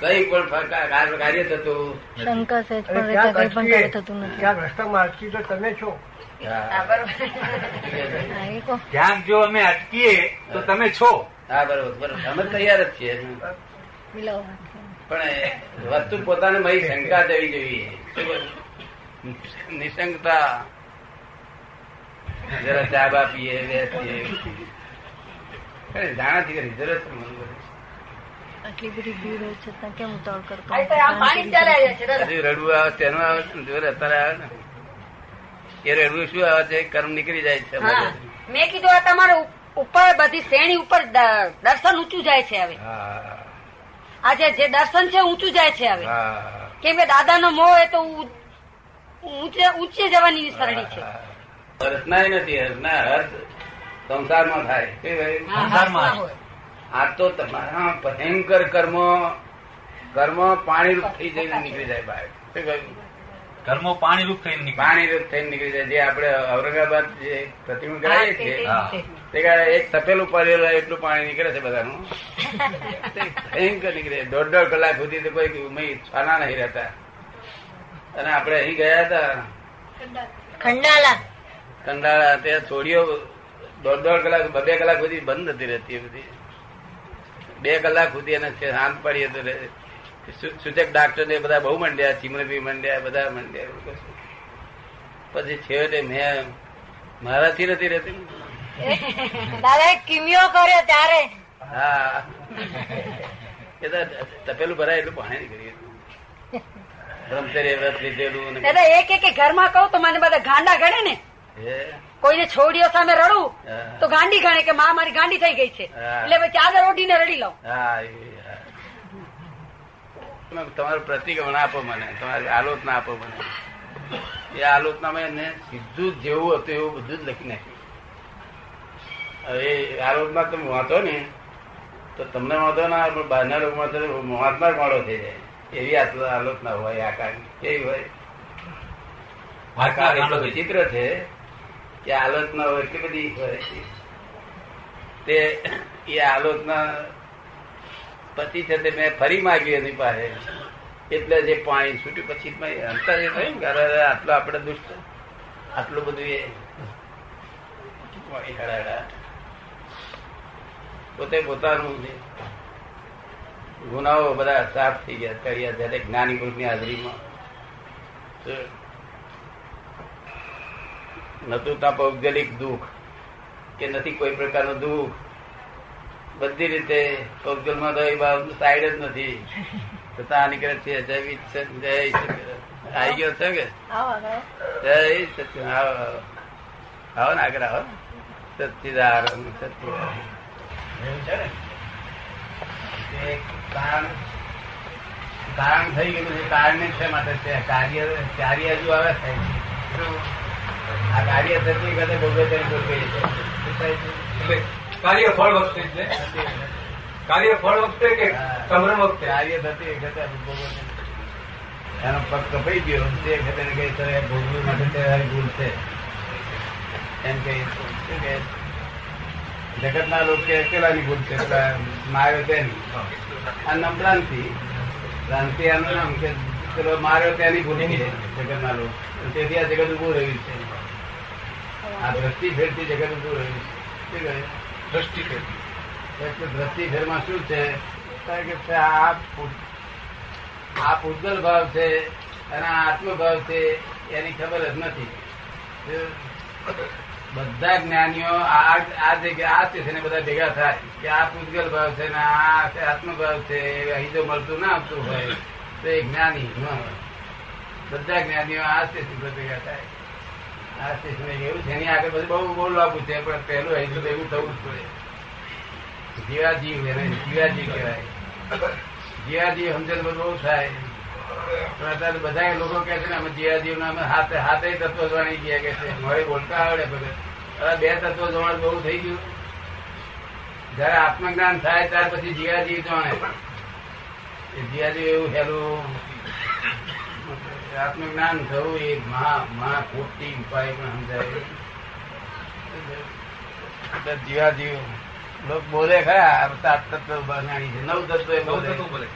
કઈ પણ કાર્ય થતું શંકા સહેજ પણ રહેતા કઈ પણ કાર્ય થતું નથી. ત્યાં રસ્તામાં અટકી તો તમે છો? હા, હા બરોબર. હા, એ કહો. ક્યાંક જો અમે અટકીએ તો તમે છો. હા બરોબર બરોબર. અમે તૈયાર જ છીએ. પણ વસ્તુ પોતાને મારી શંકા જવી જોઈએ નિશંકતા જરા ચા બા પીએ બેસીએ જાણાથી કરી જરૂર છે. આટલી બધી ભીડ હોય છતાં કેમ ઉતાવળ કરતો. હજુ રડવું આવે તેનું આવે જોર અત્યારે આવે ને? એ રડવું શું આવે છે? કર્મ નીકળી જાય છે મેં કીધું આ તમારે ઉપર બધી શ્રેણી ઉપર દર્શન ઊંચું જાય છે હવે. આજે જે દર્શન છે ઊંચું જાય છે હવે. કેમ કે દાદા નો મોહ એ તો ઊ- ઊંચે ઊંચે જવાની સરણી છે. હર્ષનાય નથી હર્ષના હર્ષ સંસારમાં થાય? સંસારમાં. આ તો તમારા ભયંકર કર્મો. કર્મો પાણી રૂપ થઈ જઈને નીકળી જાય બહાર. શું કહ્યું? કર્મો પાણી રૂપ થઈને પાણી રૂપ થઈને નીકળી જાય. જે આપણે ઔરંગાબાદ જે પ્રતિમા કરાવીએ છીએ તે- એક તપેલું પડેલું એટલું પાણી નીકળે છે બધાનું. ભયંકર નીકળે. દોઢ દોઢ કલાક સુધી તો કોઈ ઉમય છાના નહીં રહેતા. અને આપણે અહીં ગયા હતા. ખંડાલા. ખંડાળા ત્યાં છોડીઓ દોઢ દોઢ કલાક બે કલાક સુધી બંધ હતી રહેતી બધી. બે કલાક સુધી એને શાંત પડી તો સૂચક ડાક્ટર ને બધા બહુ મંડ્યા ચીમરભી મંડ્યા બધા મંડ્યા પછી છેવટે મેં મારાથી નથી રહેતી. દાદા કિમિયો કર્યો ત્યારે. હા. એ તો તપેલું ભરાય એટલું પાણી નીકળી બ્રહ્મચર્ય વ્રત લીધેલું દાદા એક એક ઘરમાં કહું તો મને બધા ગાંડા ગણે ને? કોઈને છોડીઓ સામે રડું તો ગાંડી ગણે કે માં મારી ગાંડી થઈ ગઈ છે. એટલે પછી ચાદર ઓઢીને રડી લઉં. તમારું પ્રતિક્રમણ આપો મને. તમારી આલોચના આપો મને. એ આલોચનામાં એને સીધું જેવું હતું એવું બધું જ લખી નાખ્યું. હવે આલોચના તમે વાંચો ને તો તમને વાંધો ના પણ બહારના લોકોમાં તો વાંચનાર મોડો થઈ જાય. એવી આલો- આલોચના હોય આકાર કેવી હોય. આકાર એટલો વિચિત્ર છે. કે આલોચના હોય એટલી બધી હોય તે, એ આલોચના પછી છે તે મેં ફરી માગ્યું એની પાસે. એટલે જે પાણી છૂટ્યું, પછી અંતર એ થયું કે અરે આટલો આપણે દુષ્ટ, આટલું બધું એ. પોતે પોતાનું છે ગુનાઓ બધા સાફ થઈ ગયા કર્યા જ્યારે જ્ઞાની પુરુષની હાજરીમાં નતું ત્યાં ભૌગોલિક દુઃખ કે નથી કોઈ પ્રકારનું દુઃખ બધી રીતે પૌગલમાં તો એ બાબત સાઈડ જ નથી તો ત્યાં નીકળે છે જય જય આવી ગયો છે કે. જય સચિદાનંદ. આવો આવો. આવો ને આગળ આવો સચિદાનંદ સચિદાનંદ એવું છે ને તે કારણ થઈ ગયું છે કારણ છે માટે કાર્ય કાર્ય હજુ આવે થાય છે. આ કાર્ય થતી વખતે ભોગવે? એટલે કાર્ય ફળ વખતે એટલે કાર્ય ફળ વખતે કે સમરણ વખતે? કાર્ય થતી વખતે એનો પગ કપાઈ ગયો. તે વખતે એને કહે છે ભોગવી માટે તારી ભૂલ છે. એમ કે શું કે જગતના લોકો કે પેલાની ભૂલ છે. પેલા માર્યો તેની. આ નામ ભ્રાંતિ ભ્રાંતિ આનું નામ કે પેલો માર્યો તેની ભૂલ છે. જગતના લોકો. તેથી આ જગત ઉભું રહ્યું છે. આ દ્રષ્ટિ ફેરથી જગત ઉભું રહ્યું છે. શું દ્રષ્ટિ. એટલે દ્રષ્ટિ ફેરમાં શું છે? કારણ કે આ આ પૂતગલ ભાવ છે અને આ આત્મભાવ છે એની ખબર જ નથી. બધા જ્ઞાનીઓ આ આ જગ્યા આ સ્ટેશને બધા ભેગા થાય કે આ પૂતગલ ભાવ છે ને આ આત્મભાવ છે અહીં જો મળતું ના આવતું હોય તો એ જ્ઞાની ન હોય. બધા જ્ઞાનીઓ આ સ્ટેશન પર થાય. આ સ્ટેશન એવું છે, એની આગળ બધું બહુ બોલવાનું છે, પણ પહેલું હજુ તો એવું થવું જ પડે. જીવાજીવ એને, જીવાજીવ કહેવાય. જીવાજીવ સમજણ બધું બહુ થાય. પણ અત્યારે બધા લોકો કે છે ને અમે જીવાજીવ ના અમે હાથે હાથે તત્વ જાણી ગયા કે છે. મારે બોલતા આવડે બધે બે તત્વ જોવાનું બહુ થઈ ગયું. જયારે આત્મજ્ઞાન થાય, ત્યાર પછી જીવાજી જાણે. જીવાજી એવું હેલું. આત્મજ્ઞાન થવું એ મહા મહા ખોટી ઉપાય પણ સમજાય જીવા જીવ. લોક બોલે ખરા સાત તત્વ જાણી છે. નવ તત્વ નવ બોલે બોલે.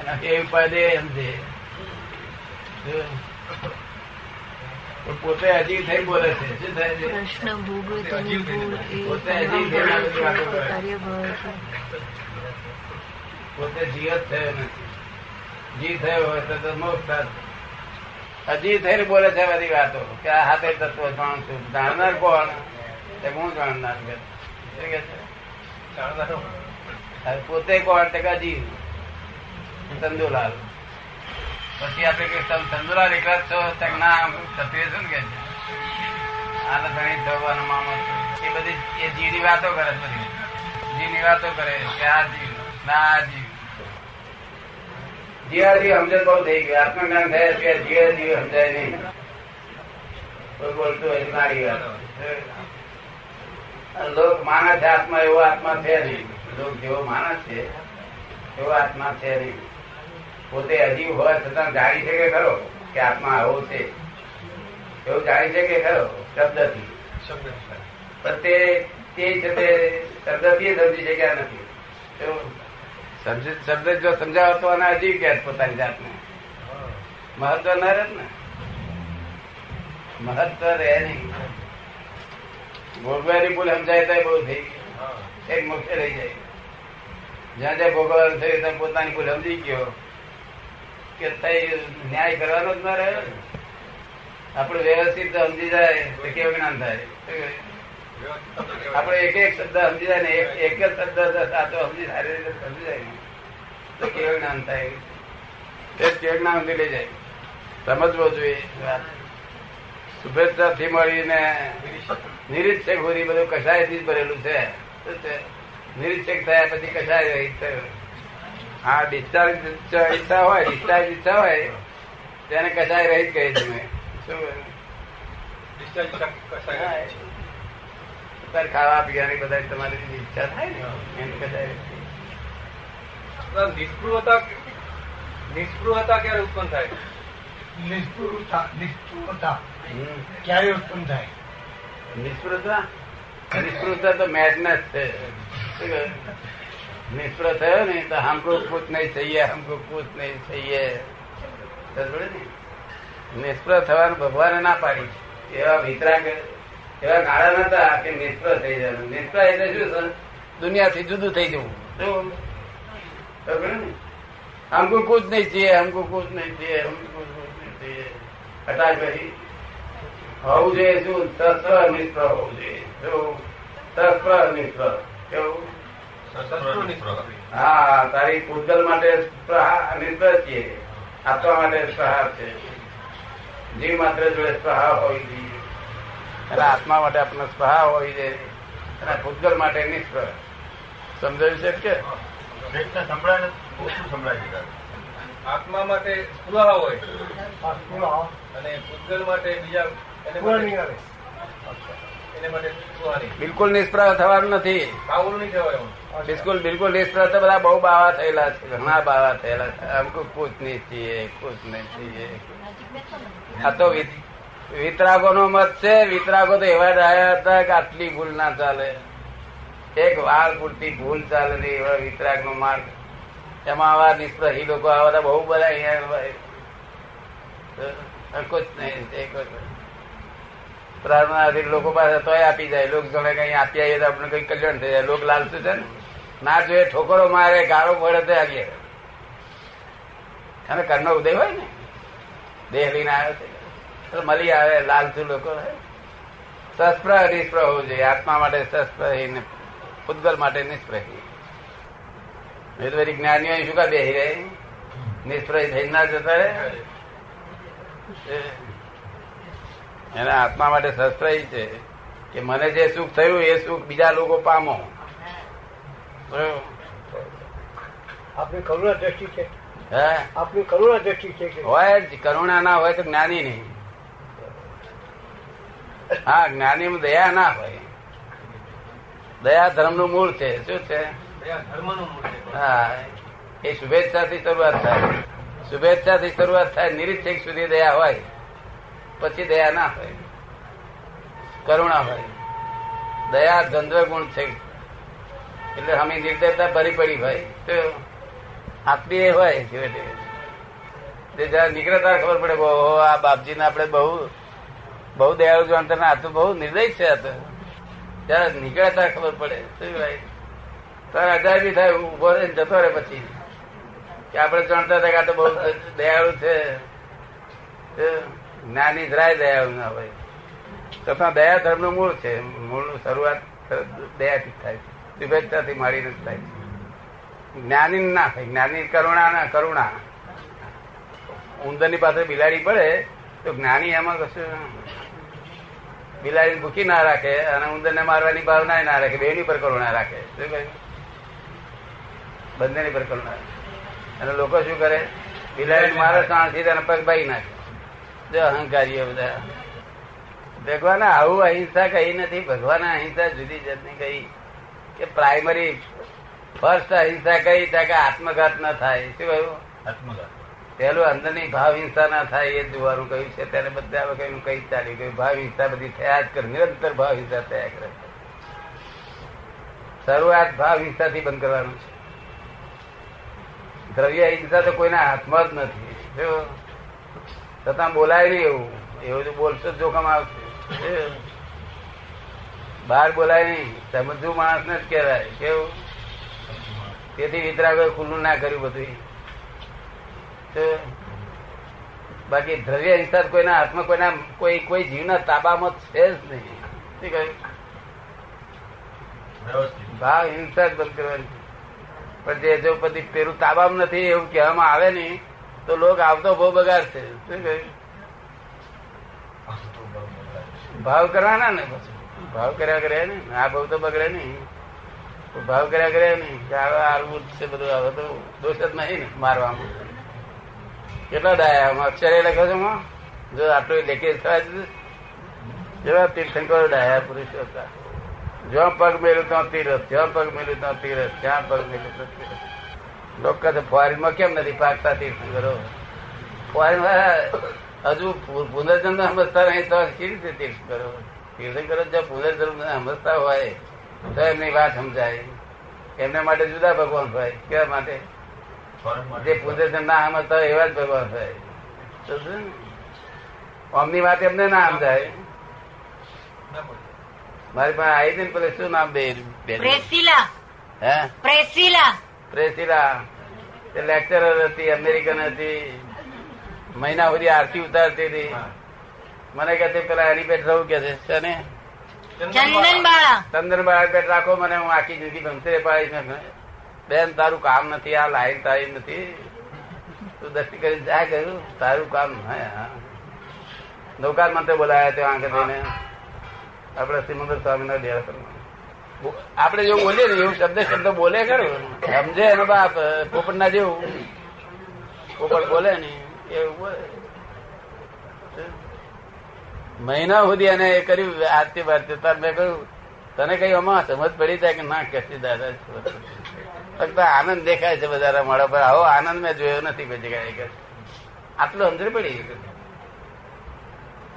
અને એ દે એમ છે પોતે હજી થઈ બોલે છે. શું થાય છે? કૃષ્ણ ભોગવે તેની ભૂલ એ પોતે અજીવ છે. પોતે જીવત જ થયો નથી. જી થયો હોય તો મોક્ષ હજી થઈને બોલે છે બધી વાતો. કે આ હાથે તત્વ જાણ છું. જાણનાર કોણ? તે હું જાણનાર કે પોતે કોણ? તે જીવ ચંદુલાલ. પછી આપણે કે તમે ચંદુલાલ એકલા જ છો? તો કે ના સત્ય છું ને કે છે. આને ધણી થવાનો મામો છું. એ બધી એ જીની વાતો કરે છે બધી. જીની વાતો કરે કે આ જીવ ના આ જીવ જીવાજી સમજણ બહુ થઈ ગયું. આત્મજ્ઞાન થયા છે જીવાજી સમજાય નહીં. કોઈ બોલતું હોય મારી વાત. લોક માને છે આત્મા એવો આત્મા છે નહીં. લોક જેવો માને છે એવો આત્મા છે નહીં. પોતે અજીવ હોવા છતાં જાણી શકે ખરો કે આત્મા આવો છે. એવું જાણી શકે ખરો શબ્દથી. પણ તે તે છે તે શબ્દથી સમજી શક્યા નથી. એવું શબ્દ જો સમજાવો તો હજી કે પોતાની જાતને. મહત્વ ન રહે ને? મહત્વ રહે નહીં. ભોગવાની ભૂલ સમજાય તો બહુ થઈ ગયો એક મુખ્ય રહી જાય. જ્યાં જ્યાં ભોગવવાનું થયું ત્યાં પોતાની ભૂલ સમજી ગયો કે તઈ ન્યાય કરવાનો જ ના રહ્યો. આપણે વ્યવસ્થિત સમજી જાય, તો કેવું જ્ઞાન થાય? આપણે એક એક શબ્દ સમજી જાય ને એક જ શબ્દ સાચો સમજી સારી રીતે સમજી જાય. તો કેવું જ્ઞાન થાય? એ કેવું જ્ઞાન લઈ જાય. સમજવો જોઈએ. શુભેચ્છા થી મળીને નિરીક્ષક સુધી બધું કસાયથી થી ભરેલું છે. નિરીક્ષક થયા પછી કસાય થયો? હા ડિસ્ચાર્જ ઈચ્છા હોય ડિસ્ચાર્જ ઈચ્છા હોય તેને કસાય જ કહે છે. મેં શું હા, પર ખાવા પીવાની બધા તમારી ઈચ્છા થાય ને એમ કદાચ નિષ્ફળતા નિષ્ફળતા ક્યારે ઉત્પન્ન થાય? તો મેડનેસ છે. નિષ્ફળ થયો ને તો નહીં થઈએ નહીં થઈએ. નિષ્ફળ થવાનું ભગવાને ના પાડી. એવા વિતરાગ એવા ગાળા નતા કે નિષ્ફળ થઈ જવાનું નિષ્ફળ એટલે શું દુનિયાથી જુદું થઈ જવું. હમકો કુછ નહીં છીએ હમકો કુછ નહીં છીએ હમકો કુછ નહીં છીએ હટાય પછી? હોવું જોઈએ શું? સસ્વ મિત્ર હોવું જોઈએ. સસ્વ મિત્ર કેવું? હા તારી પૂતગલ માટે મિત્ર છીએ. આપવા માટે સહાર છે. જીવ માત્ર જોડે સહાર હોવી જોઈએ અને આત્મા માટે આપણને સ્પહા હોય જોઈએ અને ભૂતગલ માટે નિષ્પ્રહ સમજાયું છે કે? સંભળાય આત્મા માટે સ્પૃહા હોય. અને ભૂતગલ માટે બીજા એને માટે બિલકુલ નિષ્પ્રહ થવાનું નથી. બિલકુલ બિલકુલ નિષ્પ્રહ તો બધા બહુ બાવા થયેલા છે. ઘણા બાવા થયેલા છે. અમુક ખુશ નહીં છીએ ખુશ નહીં છીએ. આ તો વિતરાગો નો મત છે. વિતરાગો તો એવા રહ્યા હતા કે આટલી ભૂલ ના ચાલે. એક વાળ પૂરતી ભૂલ ચાલે નહીં એવા વિતરાગ નો માર્ગ. એમાં આવા નિષ્પ્રહી લોકો આવા બહુ બધા અહીંયા તો કુછ નહીં, એ કુછ લોકો પાસે તોય આપી જાય. લોક જોડે કઈ આપી આવીએ તો આપણે કઈ કલ્યાણ થઈ જાય. લોક લાલચુ છે ને? ના જોઈએ, ઠોકરો મારે, ગાળો પડે તો આવીએ. અને કરનો ઉદય હોય ને? દેહ લઈને આવ્યો છે. મળી આવે લાલચુ લોકો સસ્પ્રહ નિષ્પ્રહ હોવું જોઈએ. આત્મા માટે સસ્પ્રહી ઉદ્ગલ માટે નિષ્પ્રહી. એ તો બધી જ્ઞાનીઓ શું કા બેસી રહે? નિષ્પ્રહી થઈ ના જતા રહે? એના આત્મા માટે સસ્પ્રહી છે કે મને જે સુખ થયું એ સુખ બીજા લોકો પામો? આપણી કરુણા દ્રષ્ટિ છે. હે? આપણી કરુણા દ્રષ્ટિ છે હોય કરુણા ના હોય તો જ્ઞાની નહીં. હા જ્ઞાની દયા ના હોય. દયા ધર્મનું મૂળ છે. શું છે? હા એ શુભેચ્છાથી શરૂઆત થાય. શુભેચ્છાથી શરૂઆત થાય નિરીક્ષક સુધી દયા હોય. પછી દયા ના હોય. કરુણા હોય. દયા દ્વંદ્વ ગુણ છે. એટલે અમે નિર્દયતા ભરી પડી ભાઈ તો આત્મીય હોય. છેવટે તે જયારે નીકળે ત્યારે ખબર પડે બહુ આ બાપજીને આપણે બહુ બહુ દયાળુ જાણતા ના આ તો બહુ નિર્દય છે આ તો. ત્યારે નીકળે ખબર પડે. શું ભાઈ? તારે અજાયબી થાય ઊભો રહીને જતો રહે પછી. કે આપણે જાણતા હતા કે આ તો બહુ દયાળુ છે. જ્ઞાની જરાય દયાળુ ના હોય. તથા દયા ધર્મનું મૂળ છે. મૂળ શરૂઆત દયાથી થાય છે. વિવેકતાથી મારીને જ થાય છે. જ્ઞાની ના થાય. જ્ઞાની કરુણા ના કરુણા. ઉંદરની પાસે બિલાડી પડે, તો જ્ઞાની એમાં કશું બિલાડી ભૂખી ના રાખે અને ઉંદરને મારવાની ભાવના ના રાખે. બેની પર કરુણા રાખે. શું કહ્યું? બંનેની પર કરુણા અને લોકો શું કરે? બિલાડી મારે સાણથી તેને પગ ભાઈ નાખે. જો અહંકારીઓ બધા. ભગવાન આવું અહિંસા કહી નથી. ભગવાન અહિંસા જુદી જાતની કહી કે પ્રાઇમરી ફર્સ્ટ અહિંસા કહી ત્યાં કે આત્મઘાત ના થાય. શું કહ્યું? આત્મઘાત. પેલું અંદરની ભાવ હિંસા ના થાય એ જોવાનું કહ્યું છે. ત્યારે બધા વખત કઈ ચાલ્યું ગયું. ભાવ હિંસા બધી થયા જ કરે. નિરંતર ભાવ હિંસા થયા કરે. શરૂઆત ભાવ હિંસાથી બંધ કરવાનું છે. દ્રવ્ય હિંસા તો કોઈના હાથમાં જ નથી. જો છતાં બોલાય નહીં એવું. એવું તો બોલશો જોખમ આવશે. બહાર બોલાય નહીં. સમજુ માણસ ને જ કહેવાય. કેવું? તેથી વિતરાગોએ ખુલ્લું ના કર્યું બધું. બાકી દ્રવ્ય હિંસા તો કોઈના હાથમાં, કોઈના, કોઈ કોઈ જીવના તાબામાં છે જ નહીં. શું કહ્યું? ભાવ હિંસા જ બંધ કરવાની પણ જે જો પછી પેલું તાબામ નથી એવું કહેવામાં આવે નહીં તો લોક આવતો બહુ બગાડશે. શું કહ્યું? ભાવ કરવાના ને? પછી ભાવ કર્યા કરે ને? આ ભાવ તો બગડે નહીં. ભાવ કર્યા કરે નહીં કે હવે આવું છે બધું. હવે તો દોષ જ નહીં ને મારવામાં. કેટલા ડાયા અક્ષરે લખ્યો છે? જો આટલું લેખી થવા જેવા તીર્થંકરો ડાયા પુરુષો હતા. જ્યાં પગ મેળ્યું ત્યાં તીરથ જ્યાં પગ મેળ્યું ત્યાં તીરથ જ્યાં પગ મેળ્યું ત્યાં તીરથ લોકો ફોરેનમાં કેમ નથી પાકતા તીર્થંકરો ફોરેન હજુ પુનર્જન્મ સમજતા નહીં તો કેવી રીતે તીર્થ કરો તીર્થંકરો જો પુનર્જન્મ સમજતા હોય તો એમની વાત સમજાય. એમના માટે જુદા ભગવાન ભાઈ કેવા માટે? ફોરેન માટે છે ના સમજતા એવા જ ભગવાન થાય ઓમની વાત એમને ના સમજાય મારી પાસે આવી હતી ને પેલે શું નામ બે પ્રેસિલા. હે? પ્રેસિલા. પ્રેસિલા. તે લેક્ચરર હતી અમેરિકન હતી. મહિના સુધી આરતી ઉતારતી હતી. મને કહે પેલા એની પેટ રહું કે છે. શેને? ચંદન બાળા પેટ રાખો મને હું આખી જિંદગી ભમતે પાડીશ બેન, તારું કામ નથી, આ લાઈન તારી નથી. તું દસ્તી કરી જાય ગયું તારું કામ હે નૌકાર મંત્ર બોલાયા ત્યાં આગળ જઈને આપણે શ્રીમંદર સ્વામીના પર આપણે જેવું બોલીએ ને, એવું શબ્દ શબ્દ બોલે ખરું. સમજે એનો બાપ પોપટના જેવું. પોપટ બોલે ને, એવું બોલે. મહિના સુધી એને એ કર્યું, આરતી ભારતી તાર મેં કહ્યું, તને કઈ આમાં સમજ પડી જાય કે ના, કેસી દાદા ફક્ત આનંદ દેખાય છે બધા મળે પર આવો આનંદ મેં જોયો નથી કોઈ જગ્યાએ આટલું સમજણ પડી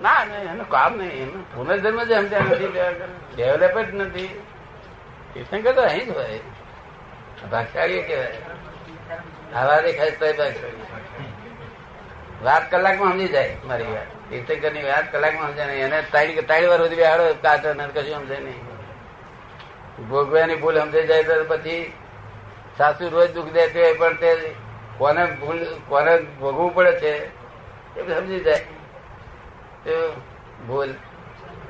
ના ના, એનું કામ નહીં, એનું પુનર્જન્મ જ સમજ્યા નથી ડેવલપ જ નથી. તીર્થંકર તો અહીં જ હોય. ભાગશાળી કહેવાય. આવા દેખાય તો વાત કલાકમાં સમજી જાય મારી વાત. તીર્થંકરની વાત કલાકમાં સમજાય નહીં. એને ત્રણ ત્રણ વાર સુધી બેહાડો, કાચો કશું સમજાય નહીં. ભોગવ્યાની ભૂલ સમજાઈ જાય તો પછી સાસુ રોજ દુઃખ દે છે પણ તે કોને ભૂલ, કોને ભોગવવું પડે છે, એ સમજી જાય. ભૂલ.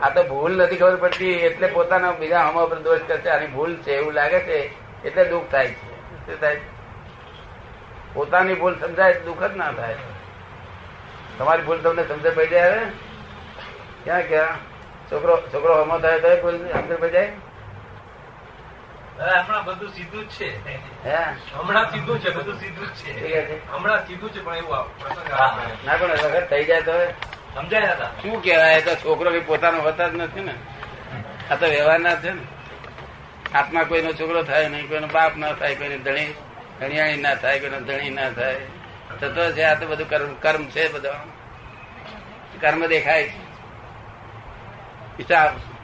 આ તો ભૂલ નથી ખબર પડતી, એટલે પોતાના બીજા હમા પર દોષ કરશે. આની ભૂલ છે એવું લાગે છે, એટલે દુઃખ થાય છે. શું થાય? પોતાની ભૂલ સમજાય દુઃખ જ ના થાય. તમારી ભૂલ તમને સમજ પડી જાય? ક્યાં ક્યાં? છોકરો છોકરો હમો થાય તો ભૂલ સમજ પડી જાય? હમણાં બધું સીધું જ છે. હે? હમણાં સીધું છે બધું સીધું જ છે. હમણાં સીધું છે પણ એવું. ના પણ વખત થઈ જાય તો સમજાય શું કહેવાય તો છોકરો પોતાનો હોતા જ નથી ને. આ તો વ્યવહારના છે ને. આત્મા કોઈનો છોકરો થાય નહીં કોઈનો બાપ ના થાય કોઈને ધણી ધણિયાણી ના થાય કોઈનો ધણી ના થાય. થતો છે આ તો બધું કર્મ કર્મ છે બધા. કર્મ દેખાય છે. હિસાબ.